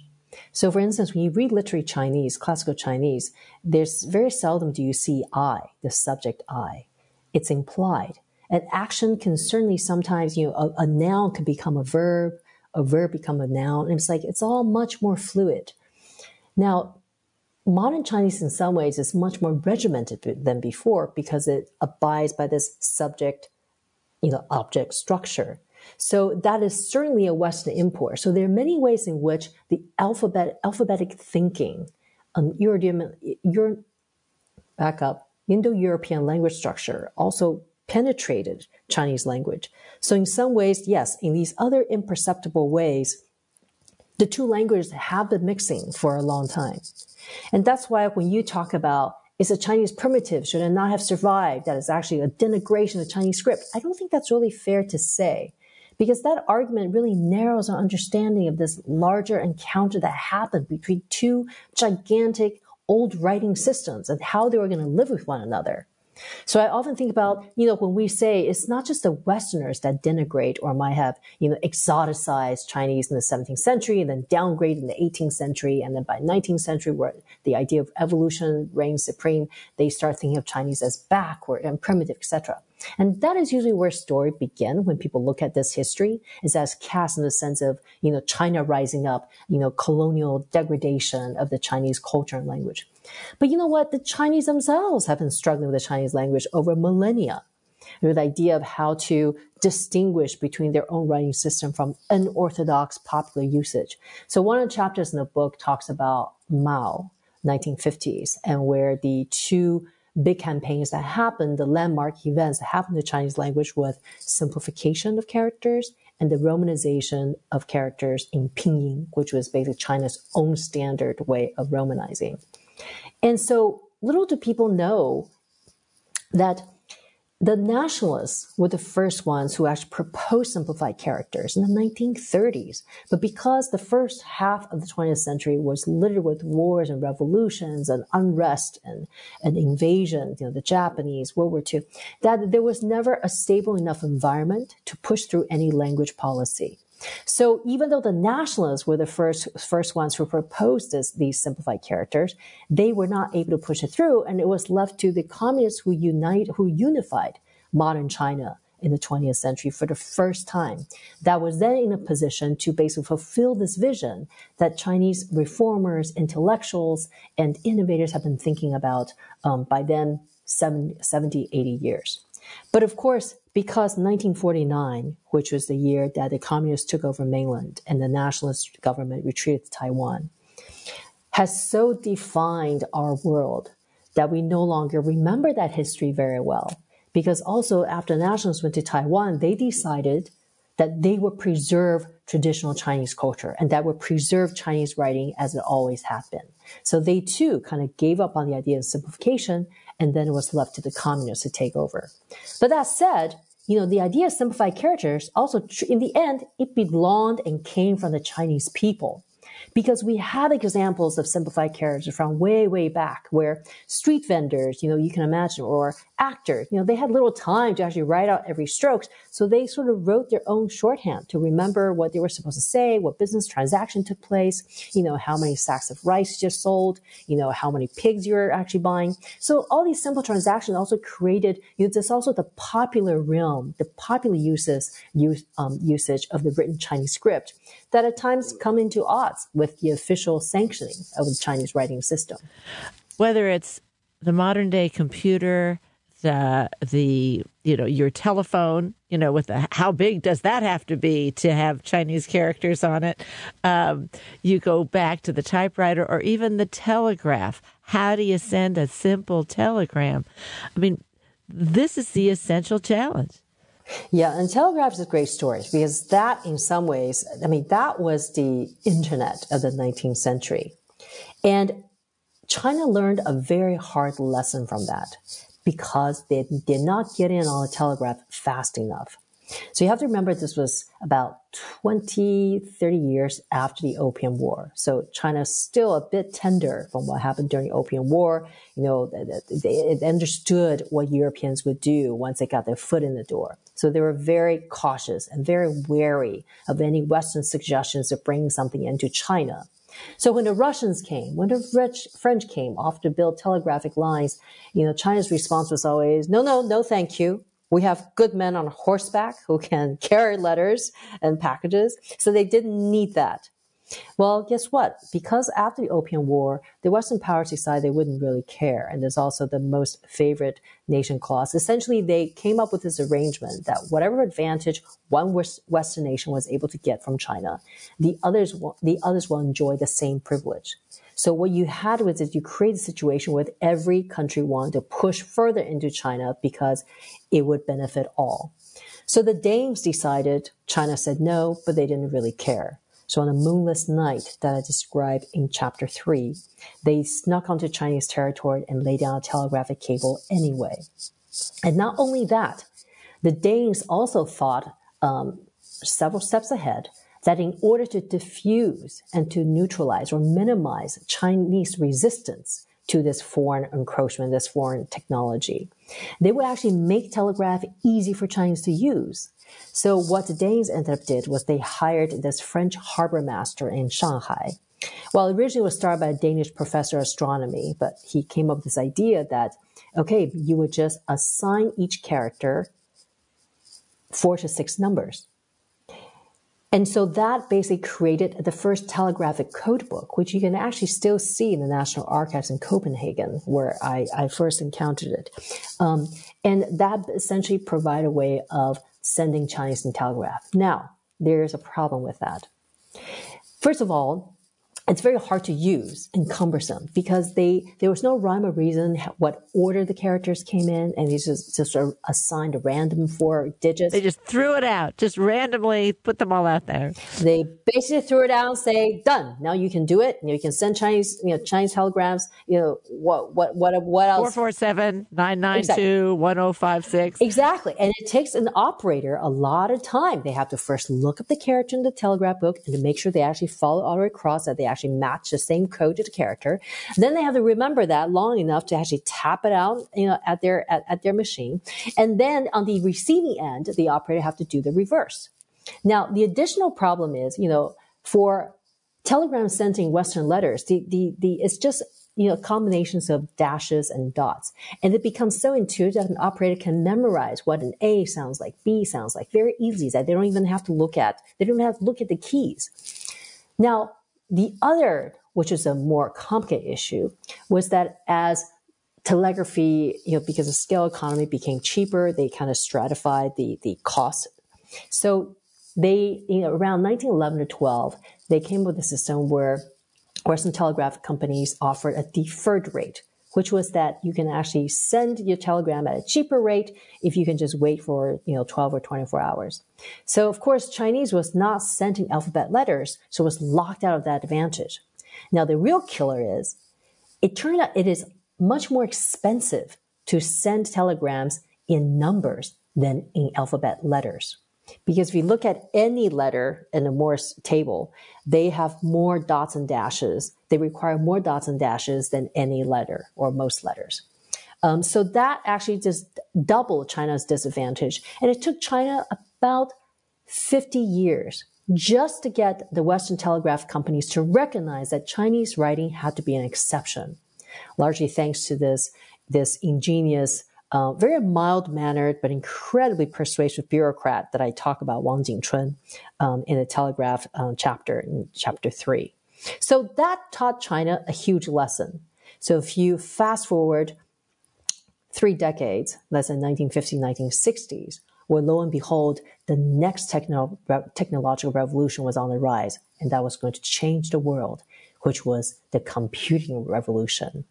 So, for instance, when you read literary Chinese, classical Chinese, there's very seldom do you see I, the subject I it's implied. An action can certainly sometimes, you know, a, a noun can become a verb, a verb become a noun. And it's like, it's all much more fluid. Now, modern Chinese in some ways is much more regimented than before because it abides by this subject, you know, object structure. So that is certainly a Western import. So there are many ways in which the alphabet, alphabetic thinking, um, your, your, back up, Indo-European language structure also penetrated Chinese language. So in some ways, yes, in these other imperceptible ways, the two languages have been mixing for a long time. And that's why when you talk about is a Chinese primitive, should it not have survived? That is actually a denigration of Chinese script. I don't think that's really fair to say because that argument really narrows our understanding of this larger encounter that happened between two gigantic old writing systems and how they were going to live with one another. So I often think about, you know, when we say it's not just the Westerners that denigrate or might have, you know, exoticized Chinese in the 17th century and then downgrade in the 18th century. And then by 19th century, where the idea of evolution reigns supreme, they start thinking of Chinese as backward and primitive, etc. And that is usually where story begin when people look at this history is as cast in the sense of, you know, China rising up, you know, colonial degradation of the Chinese culture and language. But you know what? The Chinese themselves have been struggling with the Chinese language over millennia with the idea of how to distinguish between their own writing system from unorthodox popular usage. So one of the chapters in the book talks about Mao, 1950s, and where the two big campaigns that happened, the landmark events that happened in the Chinese language was simplification of characters and the romanization of characters in pinyin, which was basically China's own standard way of romanizing. And so little do people know that the nationalists were the first ones who actually proposed simplified characters in the 1930s. But because the first half of the 20th century was littered with wars and revolutions and unrest and, and invasion, you know, the Japanese, World War II, that there was never a stable enough environment to push through any language policy. So even though the nationalists were the first first ones who proposed this, these simplified characters, they were not able to push it through, and it was left to the communists who unite who unified modern China in the 20th century for the first time. That was then in a position to basically fulfill this vision that Chinese reformers, intellectuals, and innovators have been thinking about um, by then 70, 70, 80 years. But of course, because 1949, which was the year that the communists took over mainland and the nationalist government retreated to Taiwan, has so defined our world that we no longer remember that history very well. Because also after the nationalists went to Taiwan, they decided that they would preserve traditional Chinese culture and that would preserve Chinese writing as it always had been. So they too kind of gave up on the idea of simplification and then it was left to the communists to take over. But that said, you know, the idea of simplified characters also, in the end, it belonged and came from the Chinese people because we have examples of simplified characters from way, way back where street vendors, you know, you can imagine, or actors, you know, they had little time to actually write out every strokes. So they sort of wrote their own shorthand to remember what they were supposed to say, what business transaction took place, you know, how many sacks of rice you just sold, you know, how many pigs you're actually buying. So all these simple transactions also created, you know, there's also the popular realm, the popular uses, use, um, usage of the written Chinese script that at times come into odds with the official sanctioning of the Chinese writing system. Whether it's the modern day computer, the the you know your telephone you know with the how big does that have to be to have chinese characters on it um, you go back to the typewriter or even the telegraph how do you send a simple telegram i mean this is the essential challenge. Yeah, and telegraph is great story because that, in some ways, I mean, that was the internet of the 19th century. And China learned a very hard lesson from that because they did not get in on the telegraph fast enough. So you have to remember this was about 20, 30 years after the Opium War. So China's still a bit tender from what happened during the Opium War. You know, they, understood what Europeans would do once they got their foot in the door. So they were very cautious and very wary of any Western suggestions of bringing something into China. So when the Russians came, when the French came off to build telegraphic lines, you know, China's response was always, no, no, no, thank you. We have good men on horseback who can carry letters and packages. So they didn't need that. Well, guess what? Because after the Opium War, the Western powers decided they wouldn't really care. And there's also the most favorite nation clause. Essentially, they came up with this arrangement that whatever advantage one Western nation was able to get from China, the others, the others will enjoy the same privilege. So what you had was that you create a situation where every country wanted to push further into China because it would benefit all. So the Danes decided, China said no, but they didn't really care. So on a moonless night that I described in chapter three, they snuck onto Chinese territory and laid down a telegraphic cable anyway. And not only that, the Danes also thought um, several steps ahead that in order to diffuse and to neutralize or minimize Chinese resistance to this foreign encroachment, this foreign technology, they would actually make telegraph easy for Chinese to use. So what the Danes ended up did was they hired this French harbor master in Shanghai. Well, originally it was started by a Danish professor of astronomy, but he came up with this idea that, okay, you would just assign each character four to six numbers. And so that basically created the first telegraphic code book, which you can actually still see in the National Archives in Copenhagen, where I, I first encountered it. Um, and that essentially provided a way of sending Chinese in telegraph. Now, there's a problem with that. First of all, it's very hard to use and cumbersome because they there was no rhyme or reason what order the characters came in, and these just just assigned a random four digits. They just threw it out, just randomly put them all out there. They basically threw it out and say, "Done. Now you can do it. You can send Chinese, you know, Chinese telegrams. You know what what what what else? Four four seven nine nine two one zero oh five six. Exactly, and it takes an operator a lot of time. They have to first look up the character in the telegraph book and to make sure they actually follow all the way across that they actually match the same code to the character. Then they have to remember that long enough to actually tap it out, you know, at their, at, at their machine. And then on the receiving end, the operator have to do the reverse. Now, the additional problem is, you know, for telegram sending Western letters, the, the, the, it's just, you know, combinations of dashes and dots. And it becomes so intuitive that an operator can memorize what an A sounds like, B sounds like very easily that they don't even have to look at, they don't even have to look at the keys. Now, the other, which is a more complicated issue, was that as telegraphy, you know, because the scale economy became cheaper, they kind of stratified the, the cost. So they, you know, around 1911 to 12, they came up with a system where Western telegraph companies offered a deferred rate which was that you can actually send your telegram at a cheaper rate if you can just wait for, you know, 12 or 24 hours. So of course, Chinese was not sending alphabet letters, so was locked out of that advantage. Now the real killer is, it turned out it is much more expensive to send telegrams in numbers than in alphabet letters. Because if you look at any letter in the Morse table, they have more dots and dashes. They require more dots and dashes than any letter or most letters. Um, so that actually just doubled China's disadvantage. And it took China about 50 years just to get the Western telegraph companies to recognize that Chinese writing had to be an exception, largely thanks to this, this ingenious uh, very mild mannered but incredibly persuasive bureaucrat that I talk about, Wang Jingchun, um, in the Telegraph um, chapter in chapter three. So that taught China a huge lesson. So if you fast forward three decades, that's in 1950s, 1960s, where lo and behold, the next techno- technological revolution was on the rise, and that was going to change the world, which was the computing revolution.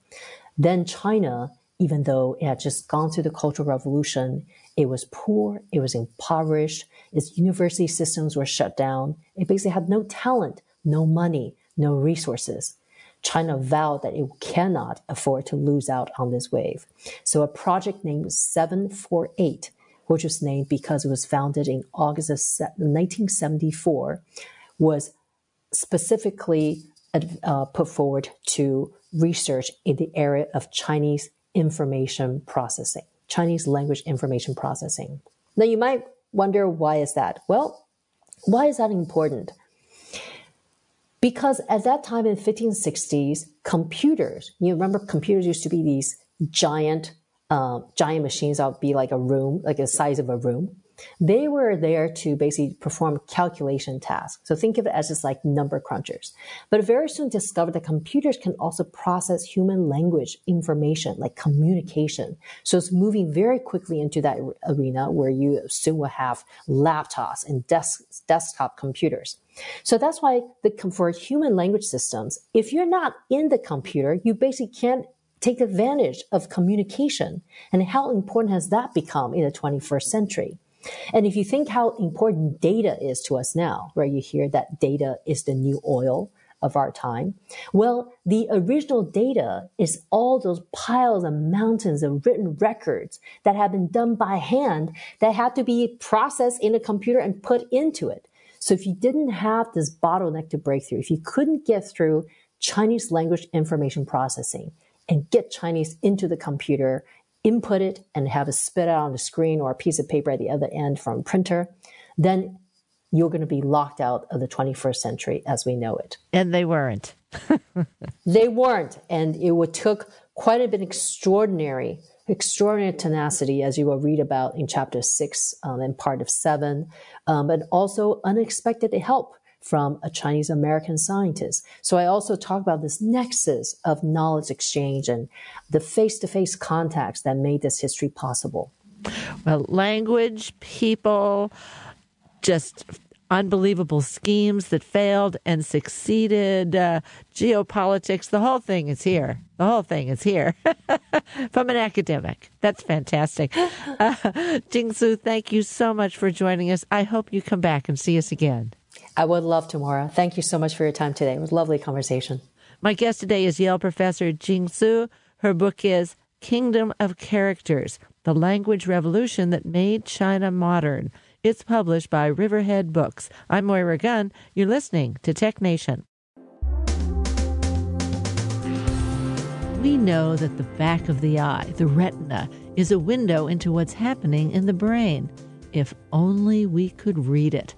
Then China even though it had just gone through the Cultural Revolution, it was poor, it was impoverished, its university systems were shut down. It basically had no talent, no money, no resources. China vowed that it cannot afford to lose out on this wave. So a project named 748, which was named because it was founded in August of 1974, was specifically uh, put forward to research in the area of Chinese information processing, Chinese language information processing. Now you might wonder why is that? Well, why is that important? Because at that time in the 1560s, computers, you remember computers used to be these giant, uh, giant machines that would be like a room, like the size of a room. They were there to basically perform calculation tasks. So think of it as just like number crunchers. But very soon discovered that computers can also process human language information, like communication. So it's moving very quickly into that arena where you soon will have laptops and desk, desktop computers. So that's why the, for human language systems, if you're not in the computer, you basically can't take advantage of communication. And how important has that become in the 21st century? And if you think how important data is to us now, where you hear that data is the new oil of our time. Well, the original data is all those piles and mountains of written records that have been done by hand that had to be processed in a computer and put into it. So if you didn't have this bottleneck to break through, if you couldn't get through Chinese language information processing and get Chinese into the computer input it and have it spit out on the screen or a piece of paper at the other end from a printer, then you're going to be locked out of the 21st century as we know it. And they weren't. they weren't. And it would took quite a bit extraordinary, extraordinary tenacity, as you will read about in chapter six um, and part of seven, um, but also unexpected help from a Chinese American scientist. So I also talk about this nexus of knowledge exchange and the face to face contacts that made this history possible. Well, language, people, just unbelievable schemes that failed and succeeded, uh, geopolitics, the whole thing is here. The whole thing is here from an academic. That's fantastic. Uh, Jing Tsu, thank you so much for joining us. I hope you come back and see us again. I would love to. Thank you so much for your time today. It was a lovely conversation. My guest today is Yale professor Jing Tsu. Her book is Kingdom of Characters The Language Revolution That Made China Modern. It's published by Riverhead Books. I'm Moira Gunn. You're listening to Tech Nation. We know that the back of the eye, the retina, is a window into what's happening in the brain. If only we could read it.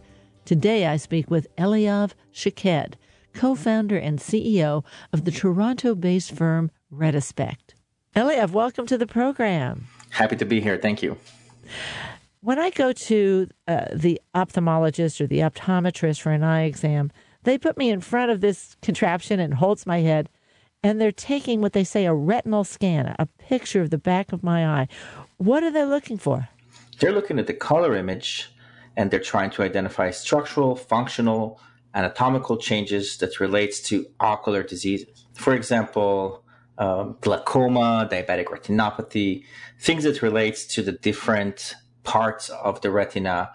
Today I speak with Eliav Shaked, co founder and CEO of the Toronto based firm RetiSpec. Eliav, welcome to the program. Happy to be here. Thank you. When I go to uh, the ophthalmologist or the optometrist for an eye exam, they put me in front of this contraption and holds my head, and they're taking what they say a retinal scan, a picture of the back of my eye. What are they looking for? They're looking at the color image and they're trying to identify structural, functional, anatomical changes that relates to ocular diseases. For example, um, glaucoma, diabetic retinopathy, things that relates to the different parts of the retina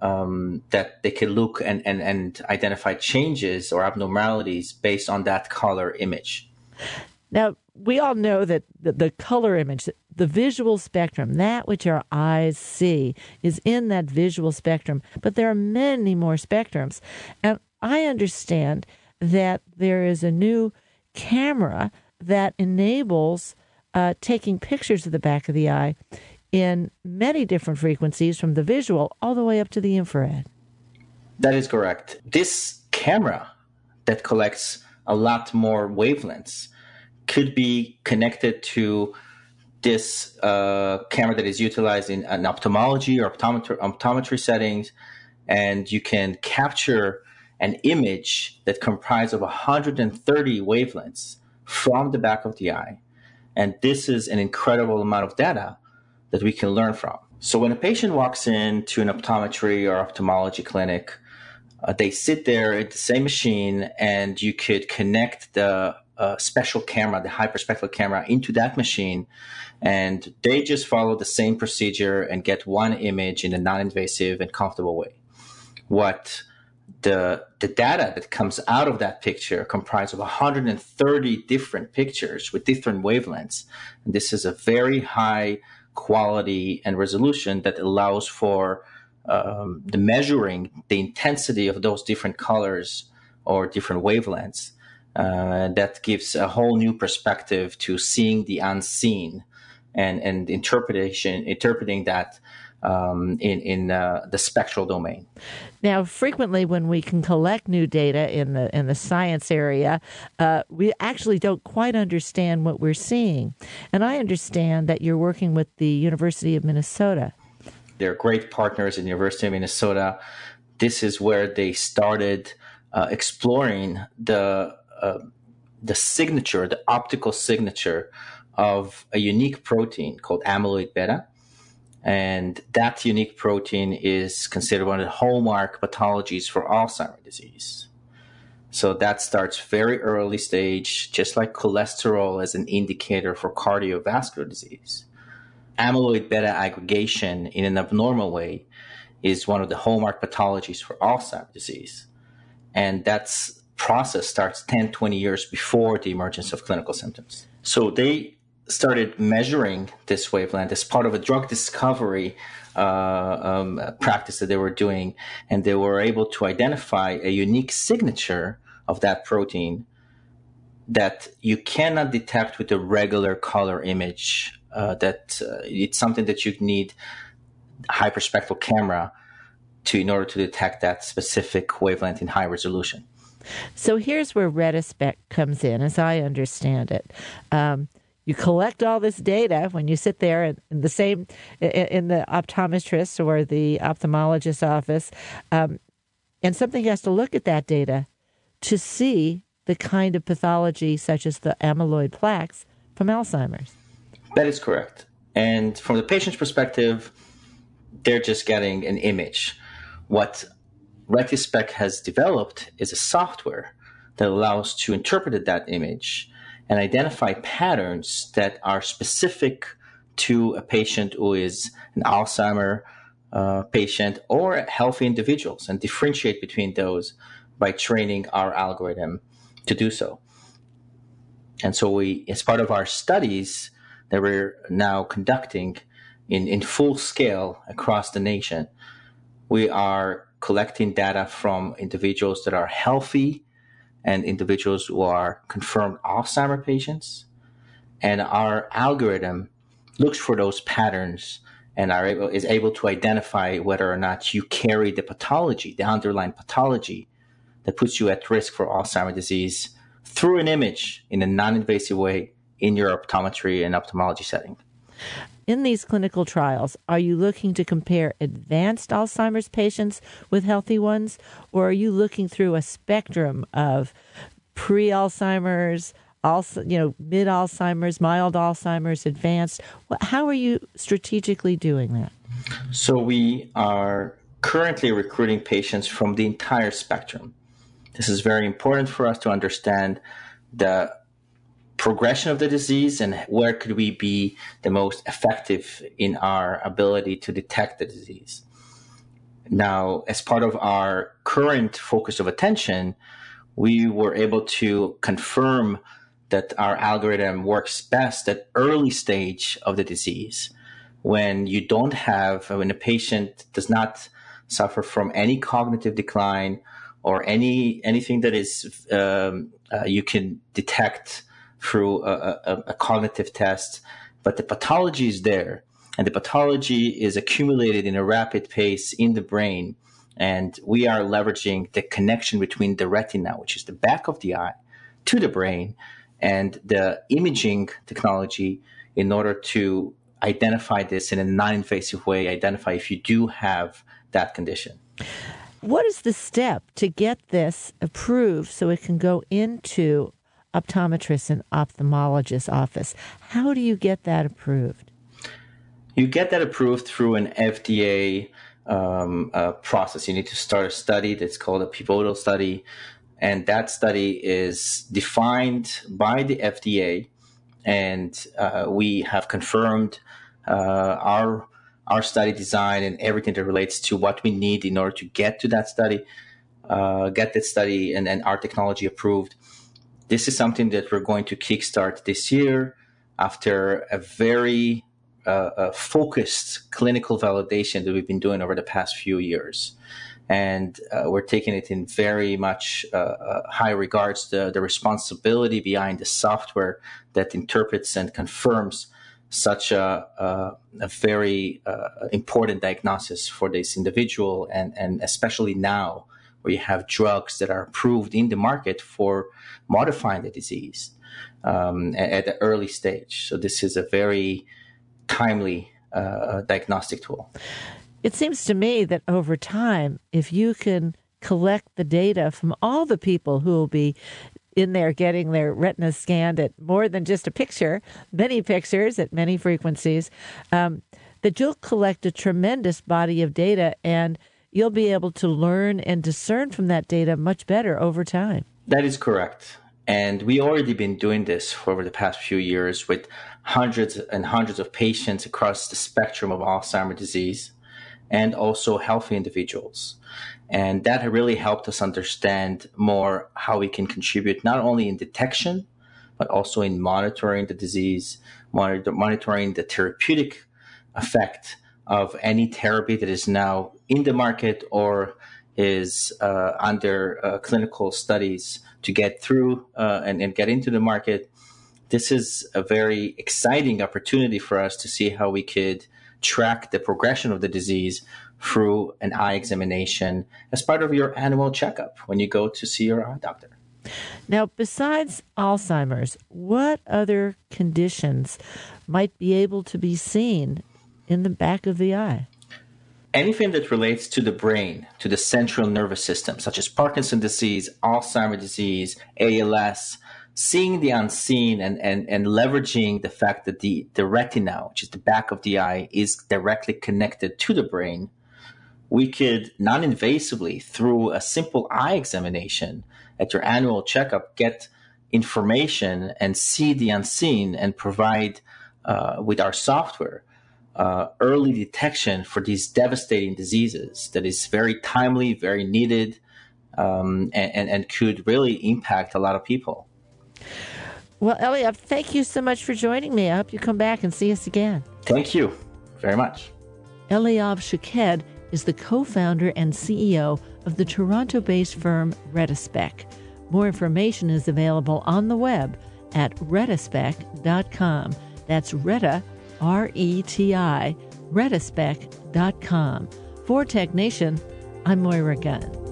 um, that they can look and, and, and identify changes or abnormalities based on that color image. Now, we all know that the, the, color image, the visual spectrum, that which our eyes see, is in that visual spectrum. But there are many more spectrums. And I understand that there is a new camera that enables uh, taking pictures of the back of the eye in many different frequencies from the visual all the way up to the infrared. That is correct. This camera that collects a lot more wavelengths could be connected to this uh, camera that is utilized in an ophthalmology or optometry, optometry settings, and you can capture an image that comprises of 130 wavelengths from the back of the eye. And this is an incredible amount of data that we can learn from. So when a patient walks into an optometry or ophthalmology clinic, uh, they sit there at the same machine and you could connect the a special camera, the hyperspectral camera, into that machine, and they just follow the same procedure and get one image in a non-invasive and comfortable way. What the the data that comes out of that picture comprised of 130 different pictures with different wavelengths. And this is a very high quality and resolution that allows for um, the measuring the intensity of those different colors or different wavelengths. Uh, that gives a whole new perspective to seeing the unseen and and interpretation interpreting that um, in in uh, the spectral domain. Now, frequently when we can collect new data in the in the science area, uh, we actually don't quite understand what we're seeing. And I understand that you're working with the University of Minnesota. They're great partners in the University of Minnesota. This is where they started uh, exploring the uh, the signature, the optical signature of a unique protein called amyloid beta and that unique protein is considered one of the hallmark pathologies for Alzheimer's disease. So that starts very early stage, just like cholesterol as an indicator for cardiovascular disease. Amyloid beta aggregation in an abnormal way is one of the hallmark pathologies for Alzheimer's disease. And that process starts 10, 20 years before the emergence of clinical symptoms. So they started measuring this wavelength as part of a drug discovery uh, um, practice that they were doing, and they were able to identify a unique signature of that protein that you cannot detect with a regular color image. Uh, that uh, it's something that you need hyperspectral camera to in order to detect that specific wavelength in high resolution. So here's where RetiSpec comes in, as I understand it. Um, you collect all this data when you sit there in, in the same in the optometrist or the ophthalmologist office, um, and something has to look at that data to see the kind of pathology such as the amyloid plaques from Alzheimer's. That is correct. And from the patient's perspective, they're just getting an image. What RetiSpec has developed is a software that allows to interpret that image and identify patterns that are specific to a patient who is an Alzheimer uh, patient or healthy individuals and differentiate between those by training our algorithm to do so. And so we, as part of our studies that we're now conducting in, in full scale across the nation, we are collecting data from individuals that are healthy and individuals who are confirmed Alzheimer patients. And our algorithm looks for those patterns and are able, is able to identify whether or not you carry the pathology, the underlying pathology that puts you at risk for Alzheimer's disease through an image in a non-invasive way in your optometry and ophthalmology setting in these clinical trials, are you looking to compare advanced Alzheimer's patients with healthy ones, or are you looking through a spectrum of pre-Alzheimer's, also, you know, mid Alzheimer's, mild Alzheimer's, advanced? How are you strategically doing that? So we are currently recruiting patients from the entire spectrum. This is very important for us to understand the progression of the disease and where could we be the most effective in our ability to detect the disease. Now, as part of our current focus of attention, we were able to confirm that our algorithm works best at early stage of the disease when you don't have when a patient does not suffer from any cognitive decline or any anything that is um, uh, you can detect through a, a, a cognitive test, but the pathology is there. And the pathology is accumulated in a rapid pace in the brain. And we are leveraging the connection between the retina, which is the back of the eye, to the brain, and the imaging technology in order to identify this in a non invasive way, identify if you do have that condition. What is the step to get this approved so it can go into optometrist and ophthalmologist office. How do you get that approved? You get that approved through an FDA um, uh, process. You need to start a study that's called a pivotal study. And that study is defined by the FDA, and uh, we have confirmed uh, our our study design and everything that relates to what we need in order to get to that study, uh, get that study and, and our technology approved. This is something that we're going to kickstart this year after a very uh, focused clinical validation that we've been doing over the past few years. And uh, we're taking it in very much uh, uh high regards the, the responsibility behind the software that interprets and confirms such a, a, a very uh, important diagnosis for this individual, and, and especially now where you have drugs that are approved in the market for modifying the disease um, at, at the early stage. So this is a very timely uh, diagnostic tool. It seems to me that over time, if you can collect the data from all the people who will be in there getting their retina scanned at more than just a picture, many pictures at many frequencies, um, that you'll collect a tremendous body of data and you'll be able to learn and discern from that data much better over time. That is correct. And we already been doing this for over the past few years with hundreds and hundreds of patients across the spectrum of Alzheimer's disease and also healthy individuals. And that really helped us understand more how we can contribute not only in detection, but also in monitoring the disease, monitor, monitoring the therapeutic effect of any therapy that is now in the market or is uh, under uh, clinical studies to get through uh, and, and get into the market. This is a very exciting opportunity for us to see how we could track the progression of the disease through an eye examination as part of your annual checkup when you go to see your eye doctor. Now, besides Alzheimer's, what other conditions might be able to be seen in the back of the eye? Anything that relates to the brain, to the central nervous system, such as Parkinson's disease, Alzheimer's disease, ALS, seeing the unseen and, and, and leveraging the fact that the, the retina, which is the back of the eye, is directly connected to the brain, we could non invasively, through a simple eye examination at your annual checkup, get information and see the unseen and provide uh, with our software uh, early detection for these devastating diseases that is very timely, very needed, um, and, and, and could really impact a lot of people. Well, Eliav, thank you so much for joining me. I hope you come back and see us again. Thank you very much. Eliav Shaked is the co founder and CEO of the Toronto based firm RetiSpec. More information is available on the web at retispec.com. That's Reta, R E T I, retispec.com. For Tech Nation, I'm Moira Gunn.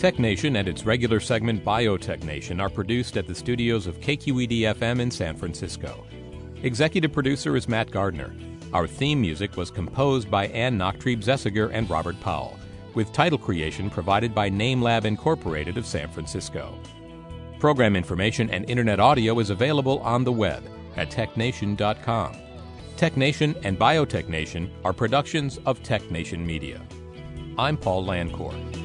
Tech Nation and its regular segment Biotech Nation are produced at the studios of KQED FM in San Francisco. Executive producer is Matt Gardner. Our theme music was composed by Ann Nachtrieb Zessiger and Robert Powell, with title creation provided by NameLab Incorporated of San Francisco. Program information and internet audio is available on the web at technation.com. TechNation and BiotechNation are productions of TechNation Media. I'm Paul Landcore.